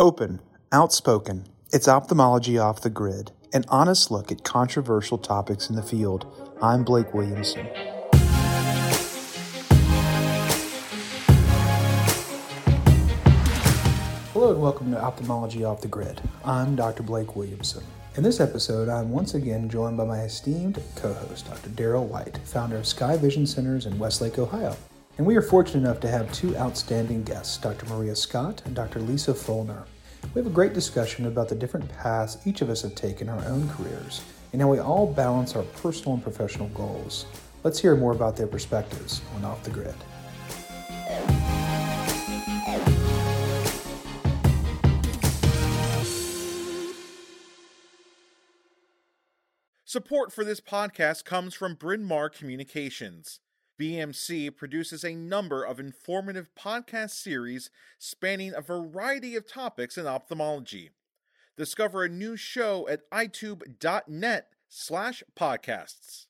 Open, outspoken, it's ophthalmology off the grid, an honest look at controversial topics in the field. I'm Blake Williamson. Hello and welcome to Ophthalmology Off the Grid. I'm Dr. Blake Williamson. In this episode, I'm once again joined by my esteemed co host, Dr. Daryl White, founder of Sky Vision Centers in Westlake, Ohio. And we are fortunate enough to have two outstanding guests, Dr. Maria Scott and Dr. Lisa Feulner. We have a great discussion about the different paths each of us have taken in our own careers and how we all balance our personal and professional goals. Let's hear more about their perspectives on Off the Grid. Support for this podcast comes from Bryn Mawr Communications. BMC produces a number of informative podcast series spanning a variety of topics in ophthalmology. Discover a new show at Eyetube.net slash podcasts.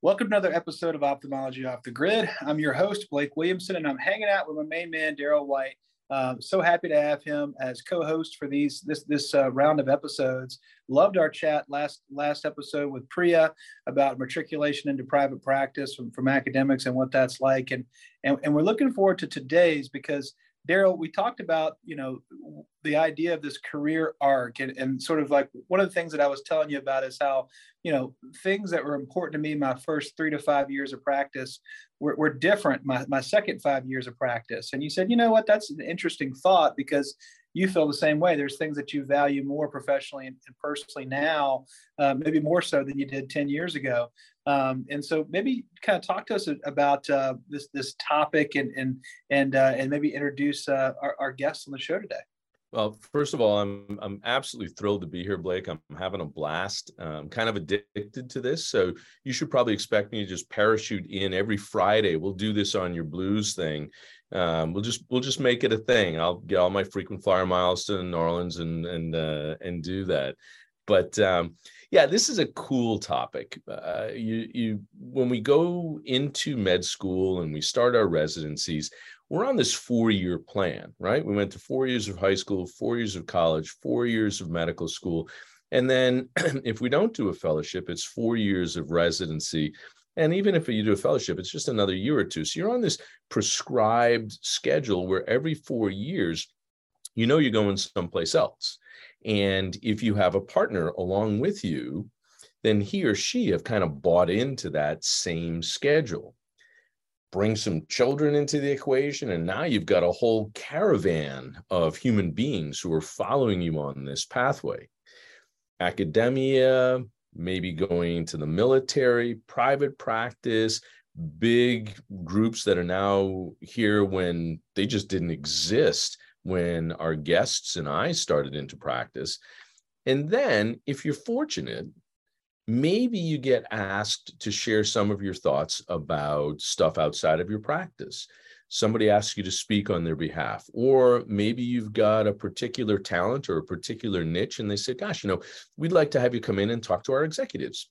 Welcome to another episode of Ophthalmology Off the Grid. I'm your host, Blake Williamson, and I'm hanging out with my main man, Daryl White. Um, so happy to have him as co-host for these this this uh, round of episodes. Loved our chat last last episode with Priya about matriculation into private practice from, from academics and what that's like, and, and and we're looking forward to today's because Daryl, we talked about, you know, the idea of this career arc and, and sort of like one of the things that I was telling you about is how, you know, things that were important to me my first three to five years of practice were, were different my, my second five years of practice. And you said, you know what, that's an interesting thought because you feel the same way. There's things that you value more professionally and, personally now, uh, maybe more so than you did 10 years ago. Um, and so maybe kind of talk to us about uh, this this topic and and and uh, and maybe introduce uh, our, our guests on the show today. Well, first of all, I'm I'm absolutely thrilled to be here, Blake. I'm having a blast. I'm kind of addicted to this, so you should probably expect me to just parachute in every Friday. We'll do this on your blues thing. Um, we'll just we'll just make it a thing. I'll get all my frequent flyer miles to New Orleans and and uh, and do that. But um, yeah, this is a cool topic. Uh, you you when we go into med school and we start our residencies, we're on this four year plan, right? We went to four years of high school, four years of college, four years of medical school. And then if we don't do a fellowship, it's four years of residency. And even if you do a fellowship, it's just another year or two. So you're on this prescribed schedule where every four years, you know you're going someplace else. And if you have a partner along with you, then he or she have kind of bought into that same schedule. Bring some children into the equation, and now you've got a whole caravan of human beings who are following you on this pathway. Academia, maybe going to the military, private practice, big groups that are now here when they just didn't exist when our guests and I started into practice. And then, if you're fortunate, maybe you get asked to share some of your thoughts about stuff outside of your practice. Somebody asks you to speak on their behalf, or maybe you've got a particular talent or a particular niche, and they say, Gosh, you know, we'd like to have you come in and talk to our executives.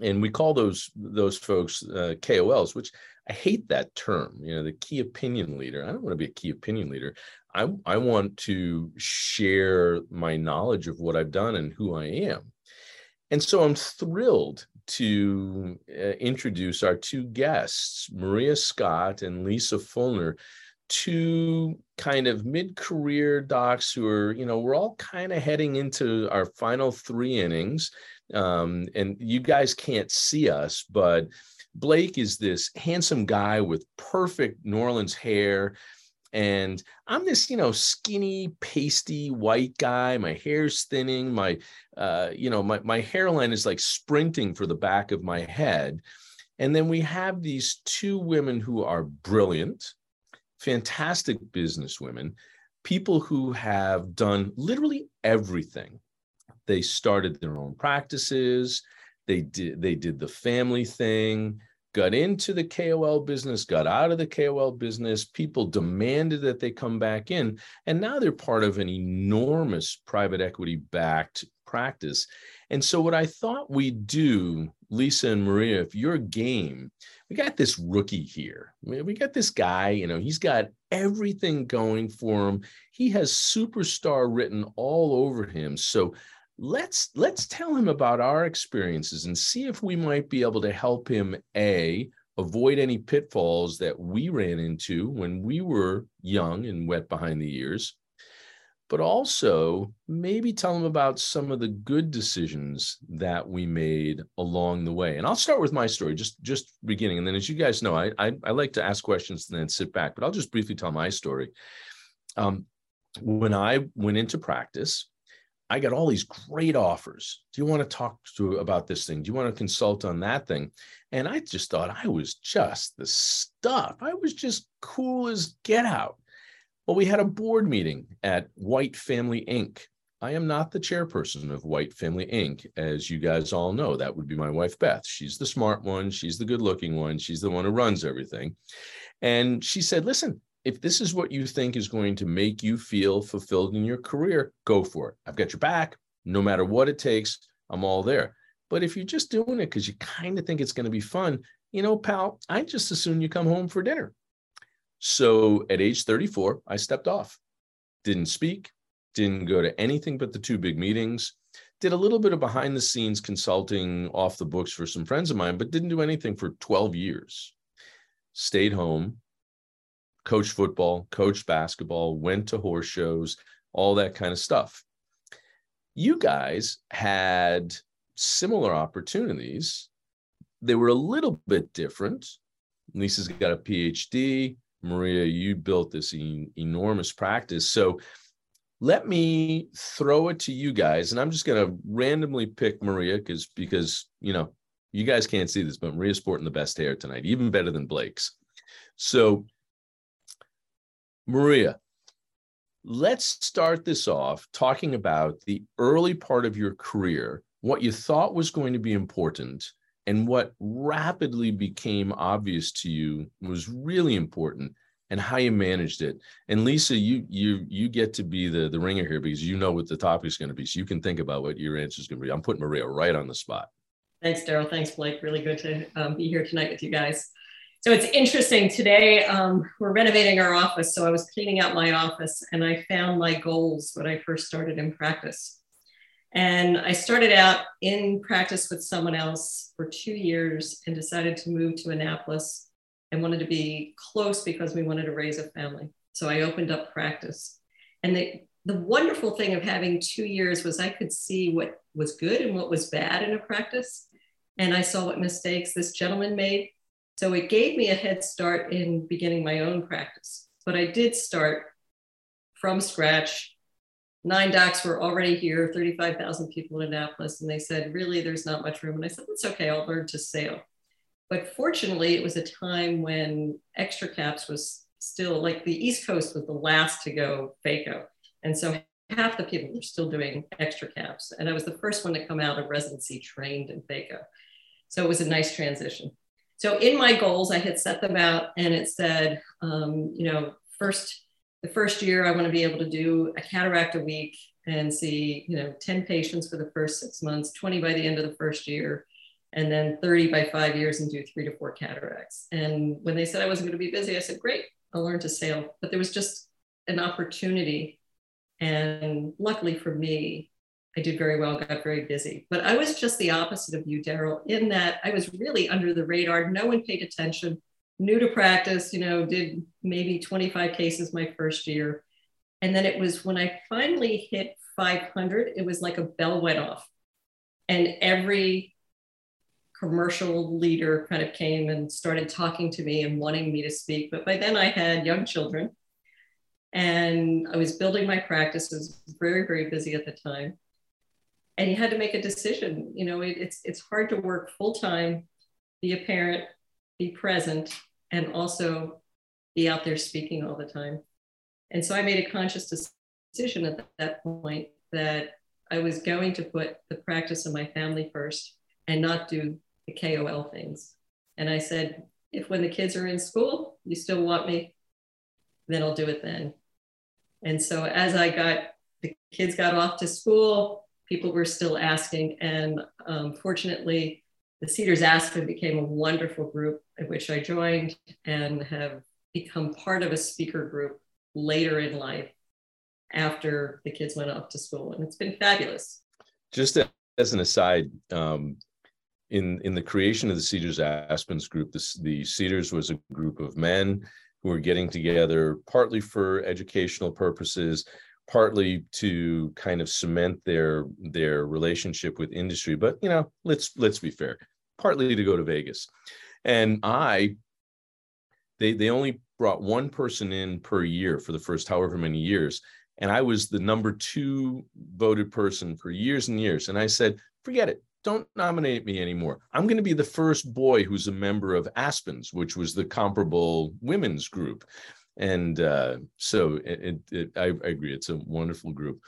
And we call those those folks uh, KOLs, which I hate that term, you know, the key opinion leader. I don't want to be a key opinion leader. I, I want to share my knowledge of what I've done and who I am. And so I'm thrilled to uh, introduce our two guests, Maria Scott and Lisa Feulner, two kind of mid-career docs who are, you know, we're all kind of heading into our final three innings. Um, and you guys can't see us, but Blake is this handsome guy with perfect New Orleans hair. And I'm this, you know, skinny, pasty white guy. My hair's thinning. My, uh, you know, my, my hairline is like sprinting for the back of my head. And then we have these two women who are brilliant, fantastic business women, people who have done literally everything. They started their own practices. They did they did the family thing got into the KOL business, got out of the KOL business. People demanded that they come back in. And now they're part of an enormous private equity backed practice. And so, what I thought we'd do Lisa and Maria, if your game, we got this rookie here. We got this guy, you know, he's got everything going for him. He has superstar written all over him. So let's let's tell him about our experiences and see if we might be able to help him a avoid any pitfalls that we ran into when we were young and wet behind the ears but also maybe tell them about some of the good decisions that we made along the way. And I'll start with my story, just just beginning. And then, as you guys know, I I, I like to ask questions and then sit back. But I'll just briefly tell my story. Um, when I went into practice, I got all these great offers. Do you want to talk to about this thing? Do you want to consult on that thing? And I just thought I was just the stuff. I was just cool as get out. Well, we had a board meeting at White Family Inc. I am not the chairperson of White Family Inc. As you guys all know, that would be my wife, Beth. She's the smart one. She's the good looking one. She's the one who runs everything. And she said, listen, if this is what you think is going to make you feel fulfilled in your career, go for it. I've got your back. No matter what it takes, I'm all there. But if you're just doing it because you kind of think it's going to be fun, you know, pal, I just assume you come home for dinner. So at age 34, I stepped off, didn't speak, didn't go to anything but the two big meetings, did a little bit of behind the scenes consulting off the books for some friends of mine, but didn't do anything for 12 years. Stayed home, coached football, coached basketball, went to horse shows, all that kind of stuff. You guys had similar opportunities. They were a little bit different. Lisa's got a PhD. Maria, you built this e- enormous practice. So let me throw it to you guys, and I'm just going to randomly pick Maria because because you know you guys can't see this, but Maria's sporting the best hair tonight, even better than Blake's. So, Maria, let's start this off talking about the early part of your career, what you thought was going to be important, and what rapidly became obvious to you was really important and how you managed it. And Lisa, you you you get to be the the ringer here because you know what the topic is going to be. So you can think about what your answer is going to be. I'm putting Maria right on the spot. Thanks, Daryl. Thanks, Blake. Really good to um, be here tonight with you guys. So it's interesting today. Um, we're renovating our office. So I was cleaning out my office and I found my goals when I first started in practice. And I started out in practice with someone else for two years and decided to move to Annapolis and wanted to be close because we wanted to raise a family. So I opened up practice. And the, the wonderful thing of having two years was I could see what was good and what was bad in a practice. And I saw what mistakes this gentleman made. So it gave me a head start in beginning my own practice. But I did start from scratch nine docs were already here, 35,000 people in Annapolis. And they said, really, there's not much room. And I said, that's okay, I'll learn to sail. But fortunately, it was a time when extra caps was still like the East Coast was the last to go phaco. And so half the people were still doing extra caps. And I was the first one to come out of residency trained in phaco. So it was a nice transition. So in my goals, I had set them out and it said, um, you know, first the first year I want to be able to do a cataract a week and see, you know, 10 patients for the first six months, 20 by the end of the first year, and then 30 by five years and do three to four cataracts. And when they said I wasn't going to be busy, I said, great, I'll learn to sail. But there was just an opportunity. And luckily for me, I did very well, got very busy. But I was just the opposite of you, Daryl, in that I was really under the radar. No one paid attention new to practice, you know, did maybe 25 cases my first year. And then it was when I finally hit 500, it was like a bell went off. And every commercial leader kind of came and started talking to me and wanting me to speak. But by then I had young children and I was building my practice. I was very, very busy at the time. And you had to make a decision. You know, it, it's, it's hard to work full time, be a parent, be present, and also be out there speaking all the time. And so I made a conscious decision at that point that I was going to put the practice of my family first and not do the KOL things. And I said, if when the kids are in school, you still want me, then I'll do it then. And so as I got, the kids got off to school, people were still asking. And um, fortunately, the Cedars Aspen became a wonderful group in which I joined and have become part of a speaker group later in life after the kids went off to school. And it's been fabulous. Just as an aside, um, in, in the creation of the Cedars Aspens group, the, the Cedars was a group of men who were getting together partly for educational purposes, partly to kind of cement their their relationship with industry but you know let's let's be fair partly to go to vegas. And i they they only brought one person in per year for the first however many years and i was the number two voted person for years and years and i said forget it. Don't nominate me anymore. I'm going to be the first boy who's a member of aspens which was the comparable women's group and uh, so it, it, I, I, agree it's a wonderful group.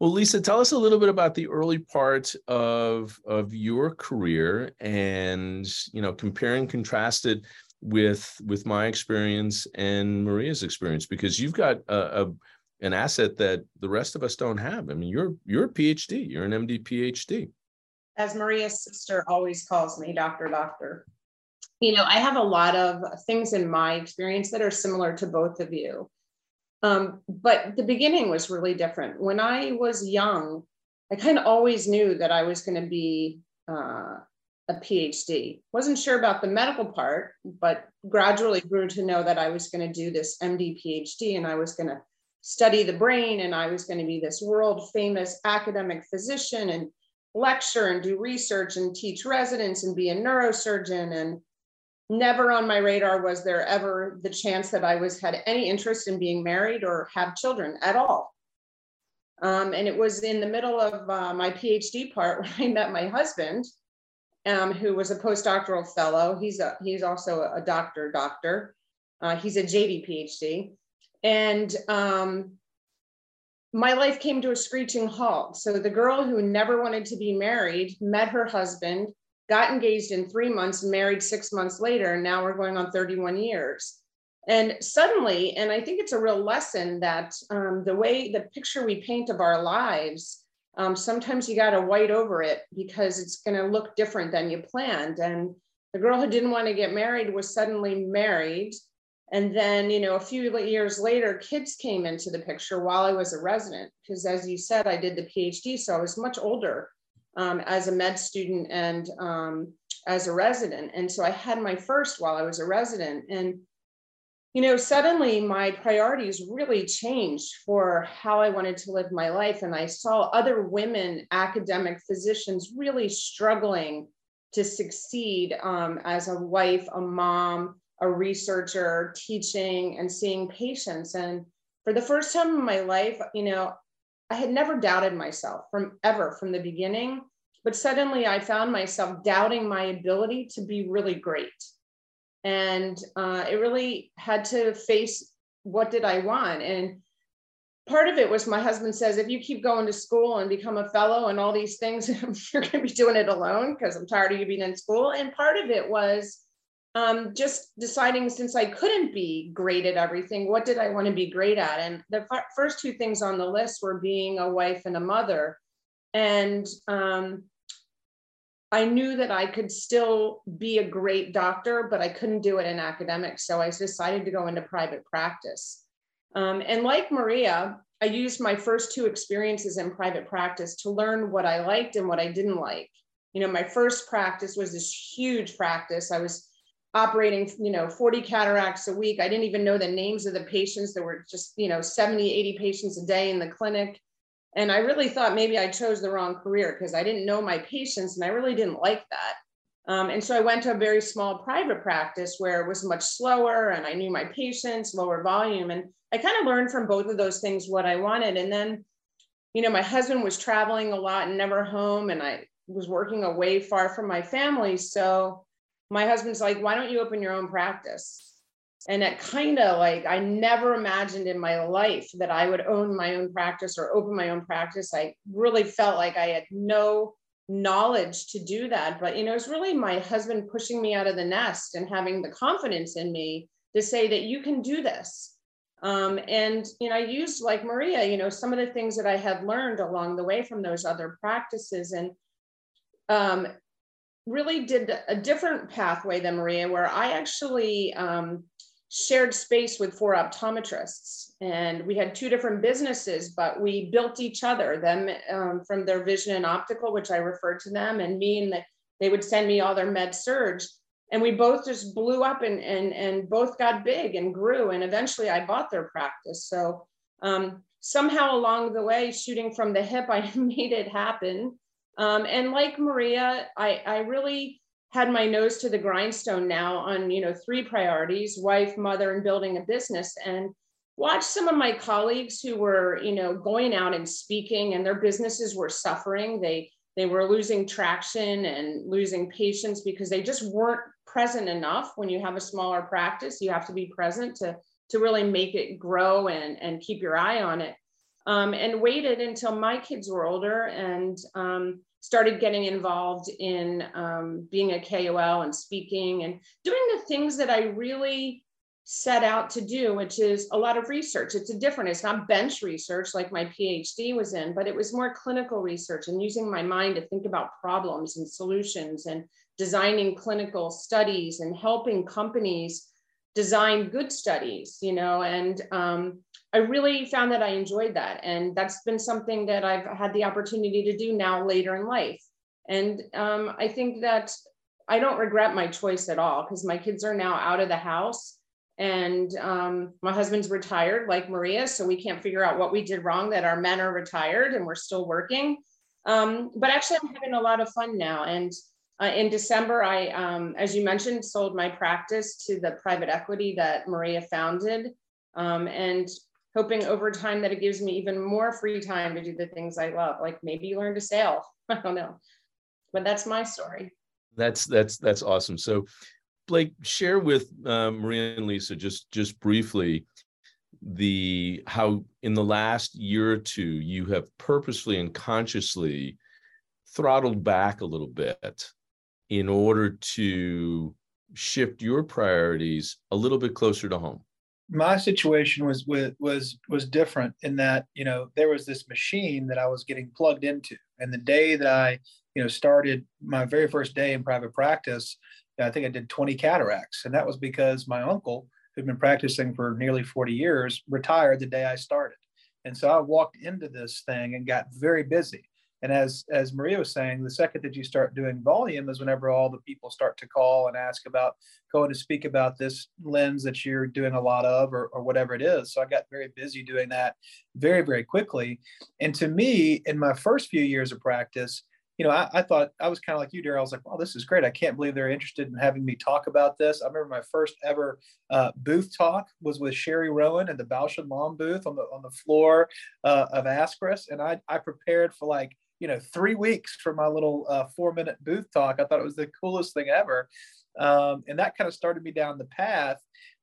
Well lisa tell us a little bit about the early part of of your career and you know compare and contrast it with with my experience and maria's experience because you've got a, a an asset that the rest of us don't have. I mean you're you're a phd you're an md phd as maria's sister always calls me doctor doctor you know, I have a lot of things in my experience that are similar to both of you. Um, but the beginning was really different. When I was young, I kind of always knew that I was going to be uh, a PhD. Wasn't sure about the medical part, but gradually grew to know that I was going to do this MD PhD and I was going to study the brain and I was going to be this world famous academic physician and lecture and do research and teach residents and be a neurosurgeon and never on my radar was there ever the chance that I was had any interest in being married or have children at all. Um, and it was in the middle of uh, my PhD part when I met my husband, um, who was a postdoctoral fellow. He's a he's also a doctor doctor. Uh, he's a JD PhD, and um, my life came to a screeching halt. So the girl who never wanted to be married met her husband got engaged in three months, married six months later, and now we're going on 31 years. And suddenly, and I think it's a real lesson that um, the way the picture we paint of our lives, um, sometimes you got to white over it because it's going to look different than you planned. And the girl who didn't want to get married was suddenly married. And then, you know, a few years later, kids came into the picture while I was a resident. Because as you said, I did the PhD, so I was much older um, as a med student and um, as a resident. And so I had my first while I was a resident. And, you know, suddenly my priorities really changed for how I wanted to live my life. And I saw other women academic physicians really struggling to succeed um, as a wife, a mom, a researcher, teaching and seeing patients. And for the first time in my life, you know, I had never doubted myself from ever from the beginning, but suddenly I found myself doubting my ability to be really great. And uh, it really had to face what did I want? And part of it was my husband says, if you keep going to school and become a fellow and all these things, you're going to be doing it alone because I'm tired of you being in school. And part of it was um, just deciding since I couldn't be great at everything, what did I want to be great at? And the f- first two things on the list were being a wife and a mother. And um, I knew that I could still be a great doctor, but I couldn't do it in academics. So I decided to go into private practice. Um, and like Maria, I used my first two experiences in private practice to learn what I liked and what I didn't like. You know, my first practice was this huge practice. I was operating, you know, 40 cataracts a week. I didn't even know the names of the patients. There were just, you know, 70, 80 patients a day in the clinic. And I really thought maybe I chose the wrong career because I didn't know my patients and I really didn't like that. Um, and so I went to a very small private practice where it was much slower and I knew my patients, lower volume. And I kind of learned from both of those things what I wanted. And then, you know, my husband was traveling a lot and never home. And I was working away far from my family. So my husband's like, why don't you open your own practice? And it kind of like, I never imagined in my life that I would own my own practice or open my own practice. I really felt like I had no knowledge to do that. But, you know, it's really my husband pushing me out of the nest and having the confidence in me to say that you can do this. Um, and, you know, I used like Maria, you know, some of the things that I had learned along the way from those other practices. And um, really did a different pathway than Maria, where I actually um, shared space with four optometrists. And we had two different businesses, but we built each other, them um, from their vision and optical, which I referred to them, and me, and the, they would send me all their med surge. And we both just blew up and, and, and both got big and grew. And eventually I bought their practice. So um, somehow along the way, shooting from the hip, I made it happen. Um, and like Maria, I, I really had my nose to the grindstone now on you know three priorities wife mother and building a business. And watched some of my colleagues who were you know going out and speaking and their businesses were suffering. They they were losing traction and losing patients because they just weren't present enough. When you have a smaller practice you have to be present to to really make it grow and and keep your eye on it um, and waited until my kids were older and um, started getting involved in um, being a KOL and speaking and doing the things that I really set out to do, which is a lot of research. It's a different, it's not bench research like my PhD was in, but it was more clinical research and using my mind to think about problems and solutions and designing clinical studies and helping companies design good studies, you know, and um, I really found that I enjoyed that. And that's been something that I've had the opportunity to do now later in life. And um, I think that I don't regret my choice at all because my kids are now out of the house and um, my husband's retired like Maria. So we can't figure out what we did wrong that our men are retired and we're still working. Um, but actually, I'm having a lot of fun now. And uh, in December, I, um, as you mentioned, sold my practice to the private equity that Maria founded. Um, and hoping over time that it gives me even more free time to do the things I love, like maybe learn to sail. I don't know, but that's my story. That's that's that's awesome. So, Blake, share with uh, Maria and Lisa just just briefly the how in the last year or two you have purposely and consciously throttled back a little bit in order to shift your priorities a little bit closer to home my situation was was was different in that you know there was this machine that I was getting plugged into, and the day that I you know started my very first day in private practice, I think I did 20 cataracts, and that was because my uncle, who'd been practicing for nearly 40 years, retired the day I started, and so I walked into this thing and got very busy. And as as Maria was saying, the second that you start doing volume is whenever all the people start to call and ask about going to speak about this lens that you're doing a lot of or, or whatever it is. So I got very busy doing that very, very quickly. And to me, in my first few years of practice, you know, I, I thought I was kind of like you, Daryl. I was like, "Oh, this is great! I can't believe they're interested in having me talk about this." I remember my first ever uh, booth talk was with Sheri Rowen at the Bausch and Lomb booth on the on the floor uh, of ASCRS, and I I prepared for like you know three weeks for my little uh, four minute booth talk. I thought it was the coolest thing ever. Um, and that kind of started me down the path.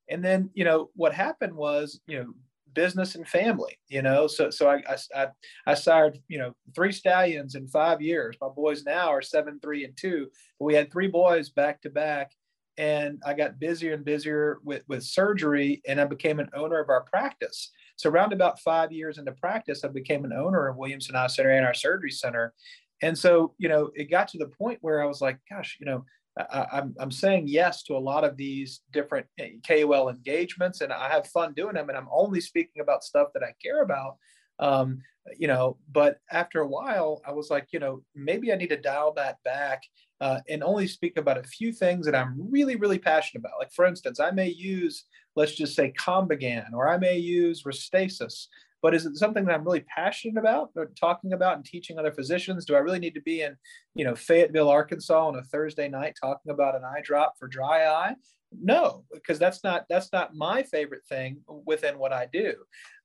And then you know what happened was you know business and family you know? So so I, I i sired you know three stallions in five years. My boys now are seven three and two. But we had three boys back to back and i got busier and busier with with surgery and i became an owner of our practice so around about five years into practice, I became an owner of Williamson Eye Center and our surgery center. And so, you know, it got to the point where I was like, gosh, you know, I, I'm, I'm saying yes to a lot of these different eh, KOL engagements and I have fun doing them. And I'm only speaking about stuff that I care about. Um, you know, but after a while, I was like, you know, maybe I need to dial that back uh, and only speak about a few things that I'm really, really passionate about. Like, for instance, I may use, let's just say, Combigan, or I may use Restasis. But is it something that I'm really passionate about, or talking about and teaching other physicians? Do I really need to be in, you know, Fayetteville, Arkansas on a Thursday night talking about an eye drop for dry eye? no because that's not that's not my favorite thing within what i do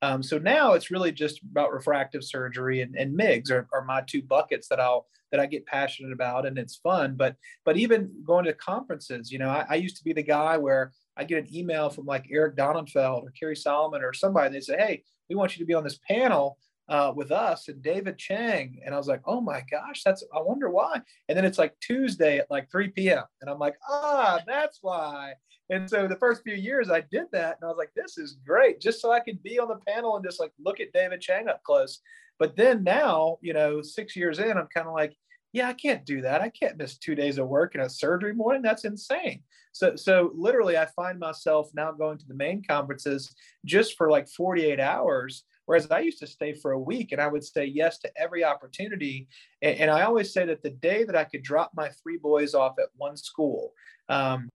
um, so now it's really just about refractive surgery and, and migs are, are my two buckets that i'll that i get passionate about and it's fun but but even going to conferences you know i, I used to be the guy where i get an email from like eric Donnenfeld or Kerry solomon or somebody they say hey we want you to be on this panel uh, with us and David Chang. And I was like, oh my gosh, that's, I wonder why. And then it's like Tuesday at like 3 p.m. And I'm like, ah, that's why. And so the first few years I did that and I was like, this is great, just so I could be on the panel and just like look at David Chang up close. But then now, you know, six years in, I'm kind of like, yeah, I can't do that. I can't miss two days of work and a surgery morning. That's insane. So, so literally, I find myself now going to the main conferences just for like 48 hours. Whereas I used to stay for a week and I would say yes to every opportunity. And, and I always say that the day that I could drop my three boys off at one school, um,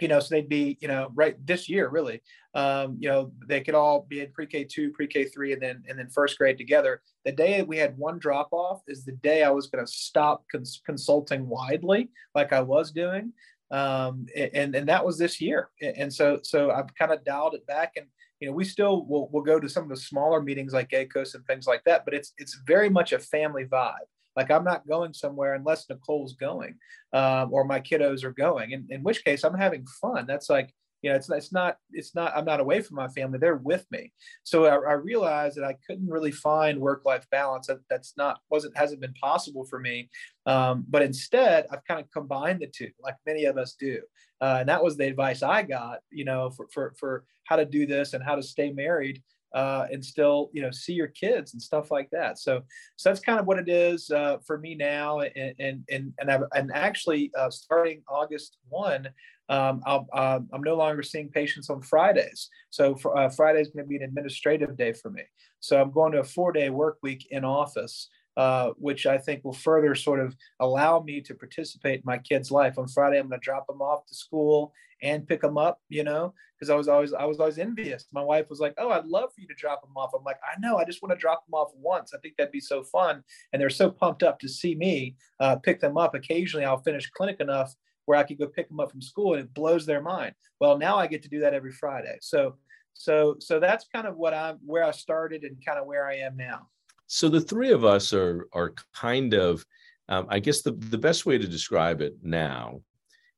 you know, so they'd be, you know, right this year, really, um, you know, they could all be in pre-K two, pre-K three, and then and then first grade together. The day we had one drop off is the day I was going to stop cons- consulting widely, like I was doing, um, and and that was this year. And so so I've kind of dialed it back, and you know, we still will will go to some of the smaller meetings like ACOS and things like that, but it's it's very much a family vibe. Like I'm not going somewhere unless Nicole's going um, or my kiddos are going. In, in which case I'm having fun. That's like, you know, it's, it's not, it's not, I'm not away from my family. They're with me. So I, I realized that I couldn't really find work-life balance. That, that's not, wasn't, hasn't been possible for me. Um, but instead I've kind of combined the two like many of us do. Uh, and that was the advice I got, you know, for, for, for how to do this and how to stay married uh, and still you know see your kids and stuff like that. So so that's kind of what it is uh, for me now and and and and, I've, and actually uh, starting august 1 um, i am uh, no longer seeing patients on fridays. So uh, friday is going to be an administrative day for me. So i'm going to a four day work week in office uh, which I think will further sort of allow me to participate in my kid's life. On Friday, I'm going to drop them off to school and pick them up, you know, because I was always I was always envious. My wife was like, "Oh, I'd love for you to drop them off." I'm like, "I know, I just want to drop them off once. I think that'd be so fun." And they're so pumped up to see me uh, pick them up. Occasionally, I'll finish clinic enough where I could go pick them up from school, and it blows their mind. Well, now I get to do that every Friday. So, so, so that's kind of what I'm where I started and kind of where I am now. So the three of us are are kind of, um, I guess the the best way to describe it now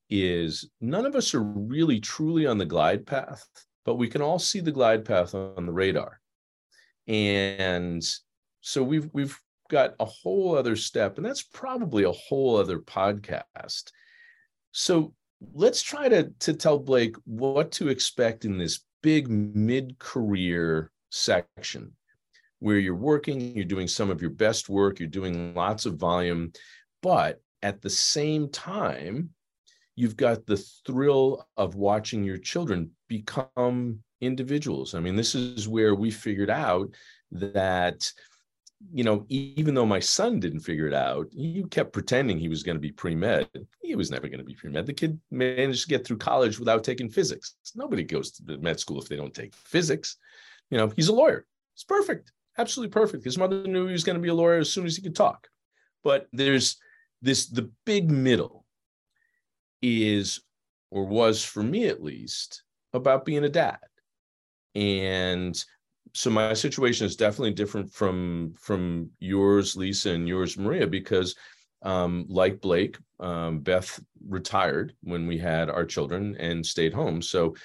is none of us are really truly on the glide path, but we can all see the glide path on the radar, and so we've we've got a whole other step, and that's probably a whole other podcast. So let's try to to tell Blake what to expect in this big mid career section where you're working, you're doing some of your best work, you're doing lots of volume, but at the same time, you've got the thrill of watching your children become individuals. I mean, this is where we figured out that you know, even though my son didn't figure it out, he kept pretending he was going to be pre med. He was never going to be pre med. The kid managed to get through college without taking physics. Nobody goes to the med school if they don't take physics. You know, he's a lawyer. It's perfect absolutely perfect. His mother knew he was going to be a lawyer as soon as he could talk. But there's this the big middle is, or was for me at least, about being a dad. And so my situation is definitely different from from yours, Lisa, and yours, Maria, because um, like Blake, um, Beth retired when we had our children and stayed home. So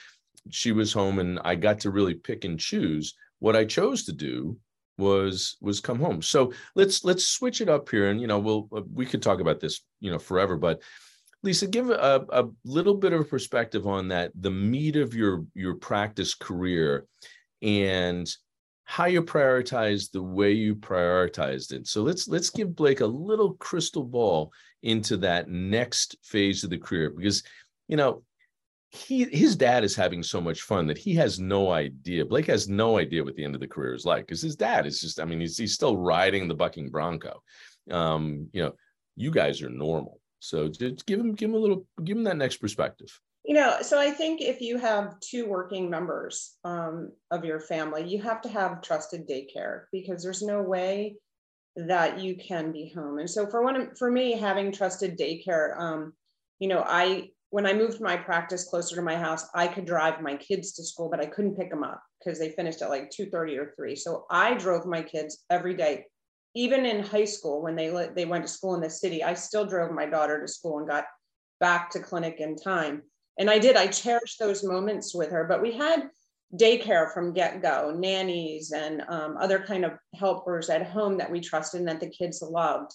she was home, and I got to really pick and choose. What I chose to do was was come home. So let's let's switch it up here and you know we'll uh, we could talk about this you know forever but lisa give a, a little bit of perspective on that the meat of your your practice career and how you prioritize the way you prioritized it. So let's let's give blake a little crystal ball into that next phase of the career because you know he his dad is having so much fun that he has no idea. Blake has no idea what the end of the career is like because his dad is just, I mean, he's he's still riding the bucking bronco. Um, you know, you guys are normal. So just give him give him a little give him that next perspective. You know, so I think if you have two working members um, of your family, you have to have trusted daycare because there's no way that you can be home. And so for one, for me, having trusted daycare, um, you know, I when I moved my practice closer to my house, I could drive my kids to school, but I couldn't pick them up because they finished at like 2:30 or 3. So I drove my kids every day. Even in high school, when they they went to school in the city, I still drove my daughter to school and got back to clinic in time. And I did. I cherished those moments with her. But we had daycare from get go, nannies and um, other kind of helpers at home that we trusted and that the kids loved.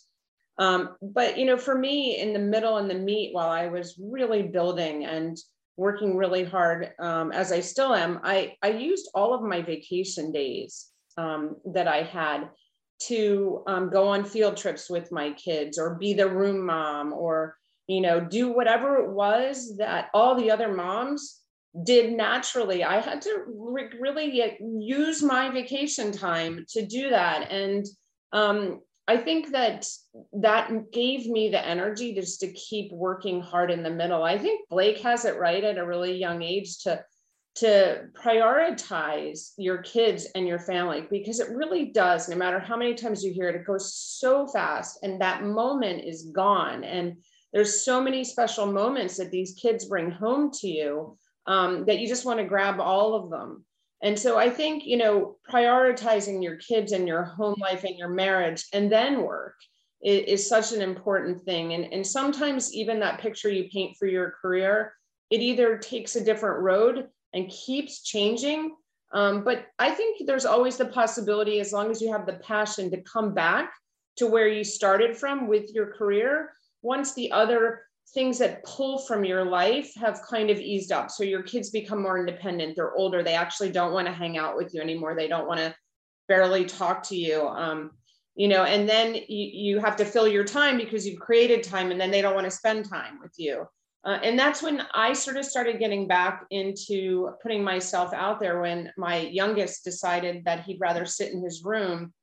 Um, but you know, for me, in the middle and the meat, while I was really building and working really hard, um, as I still am, I I used all of my vacation days um, that I had to um, go on field trips with my kids or be the room mom or you know do whatever it was that all the other moms did naturally. I had to re- really use my vacation time to do that. And um, i think that that gave me the energy just to keep working hard in the middle. I think blake has it right at a really young age to to prioritize your kids and your family because it really does no matter how many times you hear it it goes so fast and that moment is gone. And there's so many special moments that these kids bring home to you um, that you just want to grab all of them and so i think you know prioritizing your kids and your home life and your marriage and then work is, is such an important thing and, and sometimes even that picture you paint for your career it either takes a different road and keeps changing. Um, but I think there's always the possibility, as long as you have the passion, to come back to where you started from with your career once the other things that pull from your life have kind of eased up. So your kids become more independent, they're older, they actually don't want to hang out with you anymore, they don't want to barely talk to you. Um, you know, and then you, you have to fill your time because you've created time and then they don't want to spend time with you. Uh, and that's when I sort of started getting back into putting myself out there when my youngest decided that he'd rather sit in his room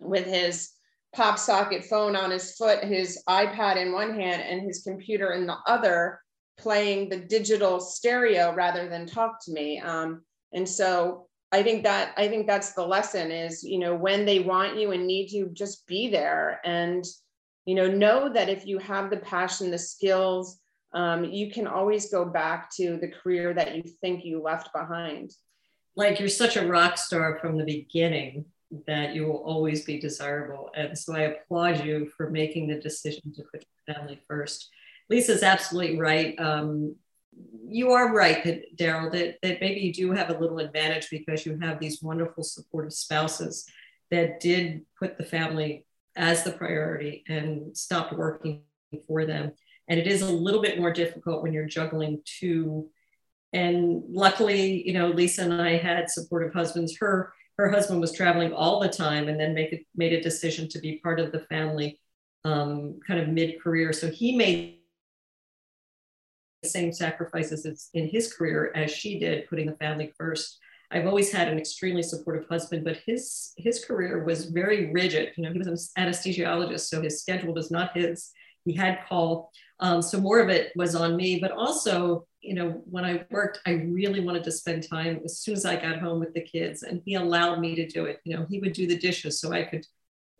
with his pop socket phone on his foot, his iPad in one hand, and his computer in the other, playing the digital stereo rather than talk to me. Um, and so I think that I think that's the lesson is, you know, when they want you and need you, just be there and you know, know that if you have the passion, the skills, um, you can always go back to the career that you think you left behind. Like you're such a rock star from the beginning that you will always be desirable. And so I applaud you for making the decision to put your family first. Lisa's absolutely right. Um, you are right, that Daryl, that, that maybe you do have a little advantage because you have these wonderful supportive spouses that did put the family as the priority and stopped working for them. And it is a little bit more difficult when you're juggling two. And luckily, you know, Lisa and I had supportive husbands. Her her husband was traveling all the time, and then make made a decision to be part of the family, um, kind of mid career. So he made the same sacrifices in his career as she did, putting the family first. I've always had an extremely supportive husband, but his his career was very rigid. You know, he was an anesthesiologist, so his schedule was not his. He had call. Um, so more of it was on me, but also, you know, when I worked, I really wanted to spend time as soon as I got home with the kids, and he allowed me to do it. You know, he would do the dishes so I could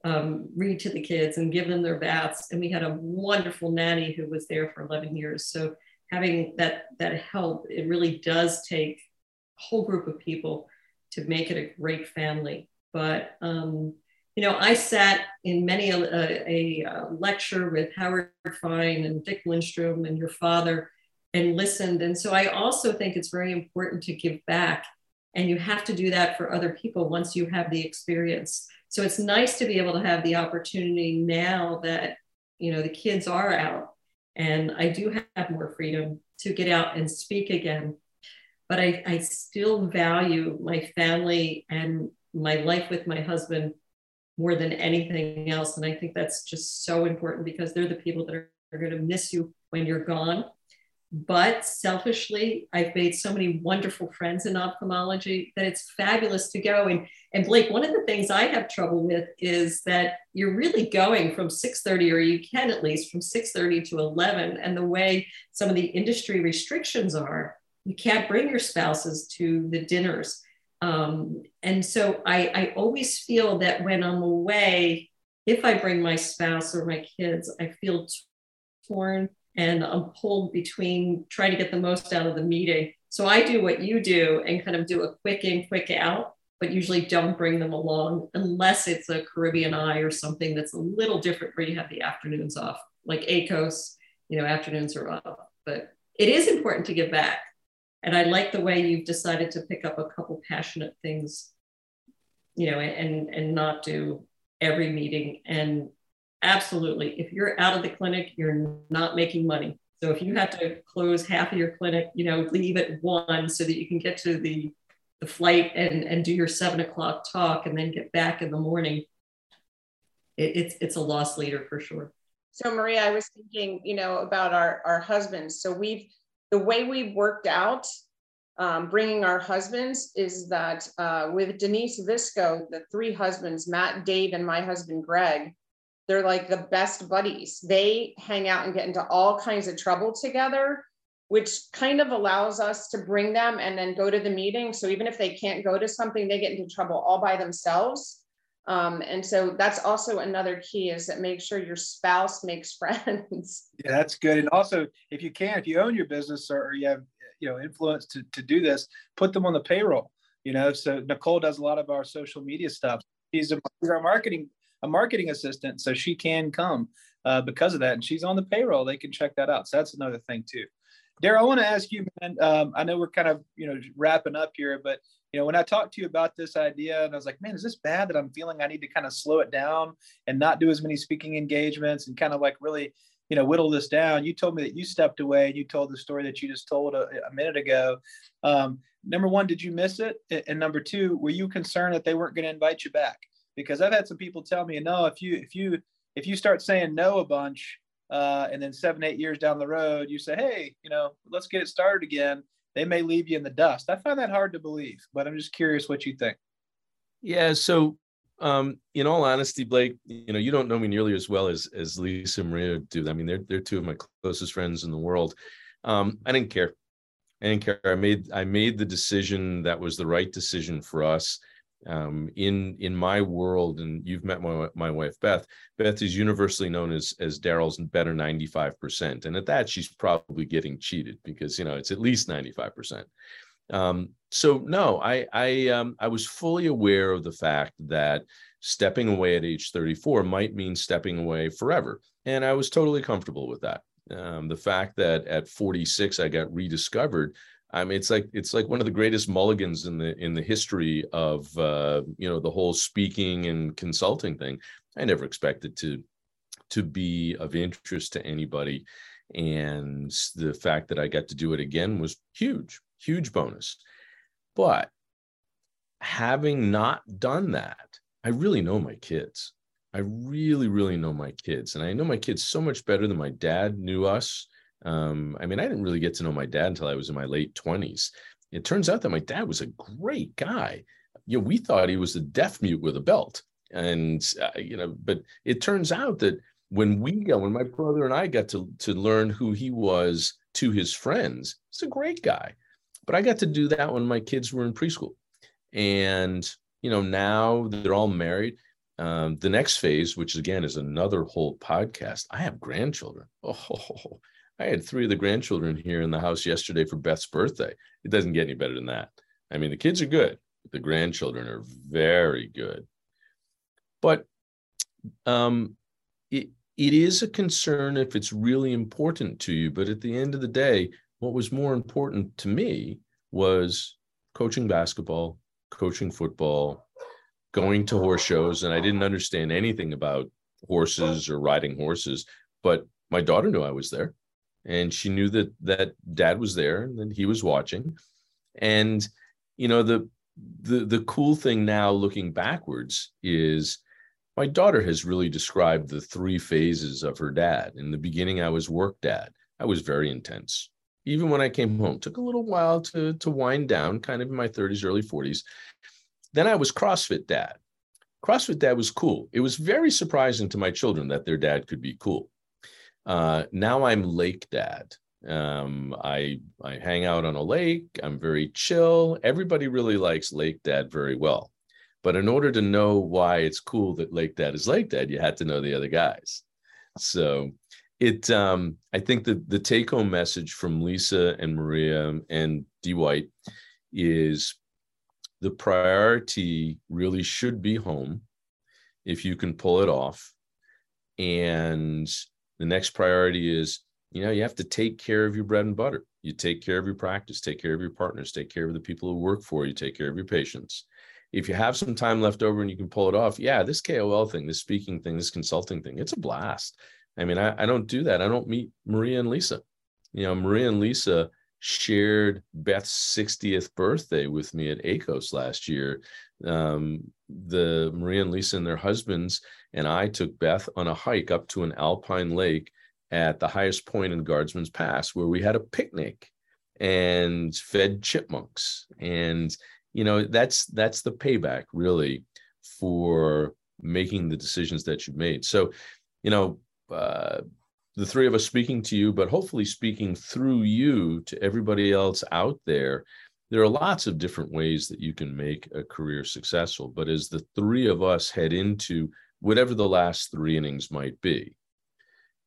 um, read to the kids and give them their baths. And we had a wonderful nanny who was there for 11 years. So having that that help, it really does take a whole group of people to make it a great family. But um, you know, I sat in many a, a, a, uh, lecture with Howard Fine and Dick Lindstrom and your father and listened. And so I also think it's very important to give back. And you have to do that for other people once you have the experience. So it's nice to be able to have the opportunity now that, you know, the kids are out and I do have more freedom to get out and speak again. But I, I still value my family and my life with my husband more than anything else. And I think that's just so important because they're the people that are, are going to miss you when you're gone. But selfishly, I've made so many wonderful friends in ophthalmology that it's fabulous to go. And, and Blake, one of the things I have trouble with is that you're really going from 6:30, or you can at least from 6:30 to 11. And the way some of the industry restrictions are, you can't bring your spouses to the dinners um, and so I, I always feel that when I'm away, if I bring my spouse or my kids, I feel torn and I'm pulled between trying to get the most out of the meeting. So I do what you do and kind of do a quick in, quick out, but usually don't bring them along unless it's a Caribbean eye or something that's a little different where you have the afternoons off, like ACOS, you know, afternoons are off. But it is important to give back. And I like the way you've decided to pick up a couple passionate things, you know, and and not do every meeting. And absolutely, if you're out of the clinic, you're not making money. So if you have to close half of your clinic, you know, leave at one so that you can get to the the flight and and do your seven o'clock talk and then get back in the morning. it, it's it's a lost leader for sure. So Maria, I was thinking, you know, about our our husbands. So we've the way we've worked out um, bringing our husbands is that uh, with Denise Visco, the three husbands, Matt, Dave, and my husband Greg, they're like the best buddies. They hang out and get into all kinds of trouble together, which kind of allows us to bring them and then go to the meeting. So even if they can't go to something, they get into trouble all by themselves. Um, and so that's also another key is that make sure your spouse makes friends. Yeah, that's good. And also, if you can, if you own your business or you have you know influence to, to do this, put them on the payroll. You know, so Nicole does a lot of our social media stuff. She's a, our marketing a marketing assistant, so she can come uh, because of that, and she's on the payroll. They can check that out. So that's another thing too. Daryl, I want to ask you, man. Um, I know we're kind of you know wrapping up here, but you know when I talked to you about this idea, and I was like, man, is this bad that I'm feeling I need to kind of slow it down and not do as many speaking engagements and kind of like really you know whittle this down? You told me that you stepped away and you told the story that you just told a, a minute ago. Um, number one, did you miss it? And number two, were you concerned that they weren't going to invite you back? because I've had some people tell me, no, if you if you if you start saying no a bunch, uh, and then seven eight years down the road, you say, hey, you know, let's get it started again. They may leave you in the dust. I find that hard to believe, but I'm just curious what you think. Yeah. So, um, in all honesty, Blake, you know, you don't know me nearly as well as as Lisa Maria do. I mean, they're they're two of my closest friends in the world. Um, I didn't care. I didn't care. I made I made the decision that was the right decision for us um, in in my world, and you've met my my wife Beth. Beth is universally known as as Daryl's better ninety five percent, and at that she's probably getting cheated because you know it's at least ninety five percent. Um, so no, I I um, I was fully aware of the fact that stepping away at age thirty four might mean stepping away forever, and I was totally comfortable with that. Um, the fact that at 46 I got rediscovered I mean, it's like it's like one of the greatest mulligans in the in the history of uh, you know the whole speaking and consulting thing. I never expected to to be of interest to anybody, and the fact that I got to do it again was huge, huge bonus. But having not done that, I really know my kids. I really, really know my kids, and I know my kids so much better than my dad knew us um, I mean, I didn't really get to know my dad until I was in my late 20s. It turns out that my dad was a great guy. You know, we thought he was a deaf mute with a belt. And, uh, you know, but it turns out that when we got, when my brother and I got to, to learn who he was to his friends, he's a great guy. But I got to do that when my kids were in preschool. And, you know, now they're all married. Um, the next phase, which again is another whole podcast, I have grandchildren. Oh, I had three of the grandchildren here in the house yesterday for Beth's birthday. It doesn't get any better than that. I mean, the kids are good, the grandchildren are very good. But um, it, it is a concern if it's really important to you. But at the end of the day, what was more important to me was coaching basketball, coaching football, going to horse shows. And I didn't understand anything about horses or riding horses, but my daughter knew I was there and she knew that that dad was there and that he was watching. And you know the the the cool thing now looking backwards is my daughter has really described the three phases of her dad. In the beginning i was work dad. I was very intense. Even when i came home took a little while to to wind down kind of in my 30s early 40s then i was crossfit dad. Crossfit dad was cool. It was very surprising to my children that their dad could be cool uh, now I'm lake dad. Um, I I hang out on a lake. I'm very chill. Everybody really likes lake dad very well. But in order to know why it's cool that lake dad is lake dad, you had to know the other guys. So it um, I think that the take home message from Lisa and Maria and D White is the priority really should be home if you can pull it off and the next priority is, you know, you have to take care of your bread and butter. You take care of your practice, take care of your partners, take care of the people who work for you, take care of your patients. If you have some time left over and you can pull it off, yeah, this KOL thing, this speaking thing, this consulting thing, it's a blast. I mean, I, I don't do that. I don't meet Maria and Lisa. You know, Maria and Lisa shared Beth's 60th birthday with me at ACOS last year. Um, the Maria and Lisa and their husbands and I took Beth on a hike up to an alpine lake at the highest point in Guardsman's Pass, where we had a picnic and fed chipmunks. And you know, that's that's the payback really for making the decisions that you've made. So, you know, uh, the three of us speaking to you, but hopefully speaking through you to everybody else out there. There are lots of different ways that you can make a career successful. But as the three of us head into whatever the last three innings might be,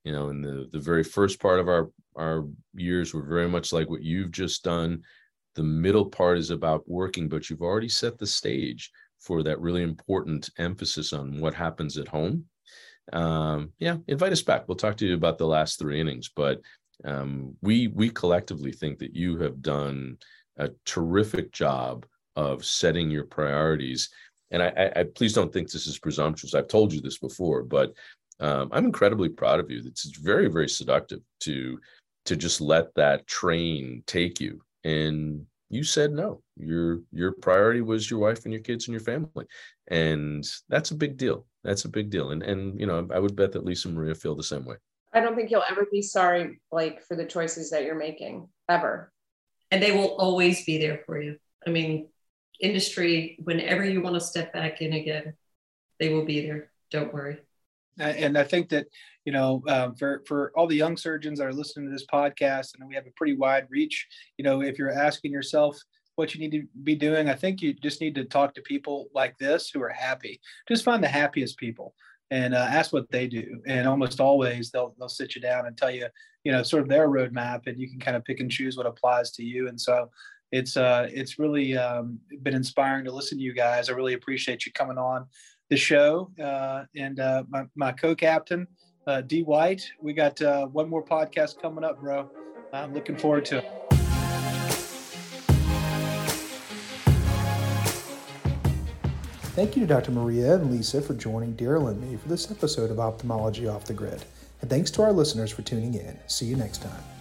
you know, in the the very first part of our our years were very much like what you've just done. The middle part is about working, but you've already set the stage for that really important emphasis on what happens at home um, yeah, invite us back. We'll talk to you about the last three innings, but um, we we collectively think that you have done a terrific job of setting your priorities. And I, I, please don't think this is presumptuous. I've told you this before, but um, I'm incredibly proud of you. It's very very seductive to to just let that train take you. And you said no. Your your priority was your wife and your kids and your family. And that's a big deal. That's a big deal. And and you know i would bet that lisa maria feel the same way. I don't think you'll ever be sorry like for the choices that you're making ever and they will always be there for you i mean industry whenever you want to step back in again they will be there don't worry and I think that you know um, for for all the young surgeons that are listening to this podcast, and we have a pretty wide reach. You know, if you're asking yourself what you need to be doing, I think you just need to talk to people like this who are happy. Just find the happiest people and uh, ask what they do. And almost always they'll they'll sit you down and tell you, you know, sort of their roadmap, and you can kind of pick and choose what applies to you. And so it's uh it's really um, been inspiring to listen to you guys. I really appreciate you coming on the show uh, and uh, my, my co-captain uh, D White. We got uh, one more podcast coming up, bro. I'm looking forward to it. Thank you to Dr. Maria and Lisa for joining Daryl and me for this episode of Ophthalmology Off the Grid. And thanks to our listeners for tuning in. See you next time.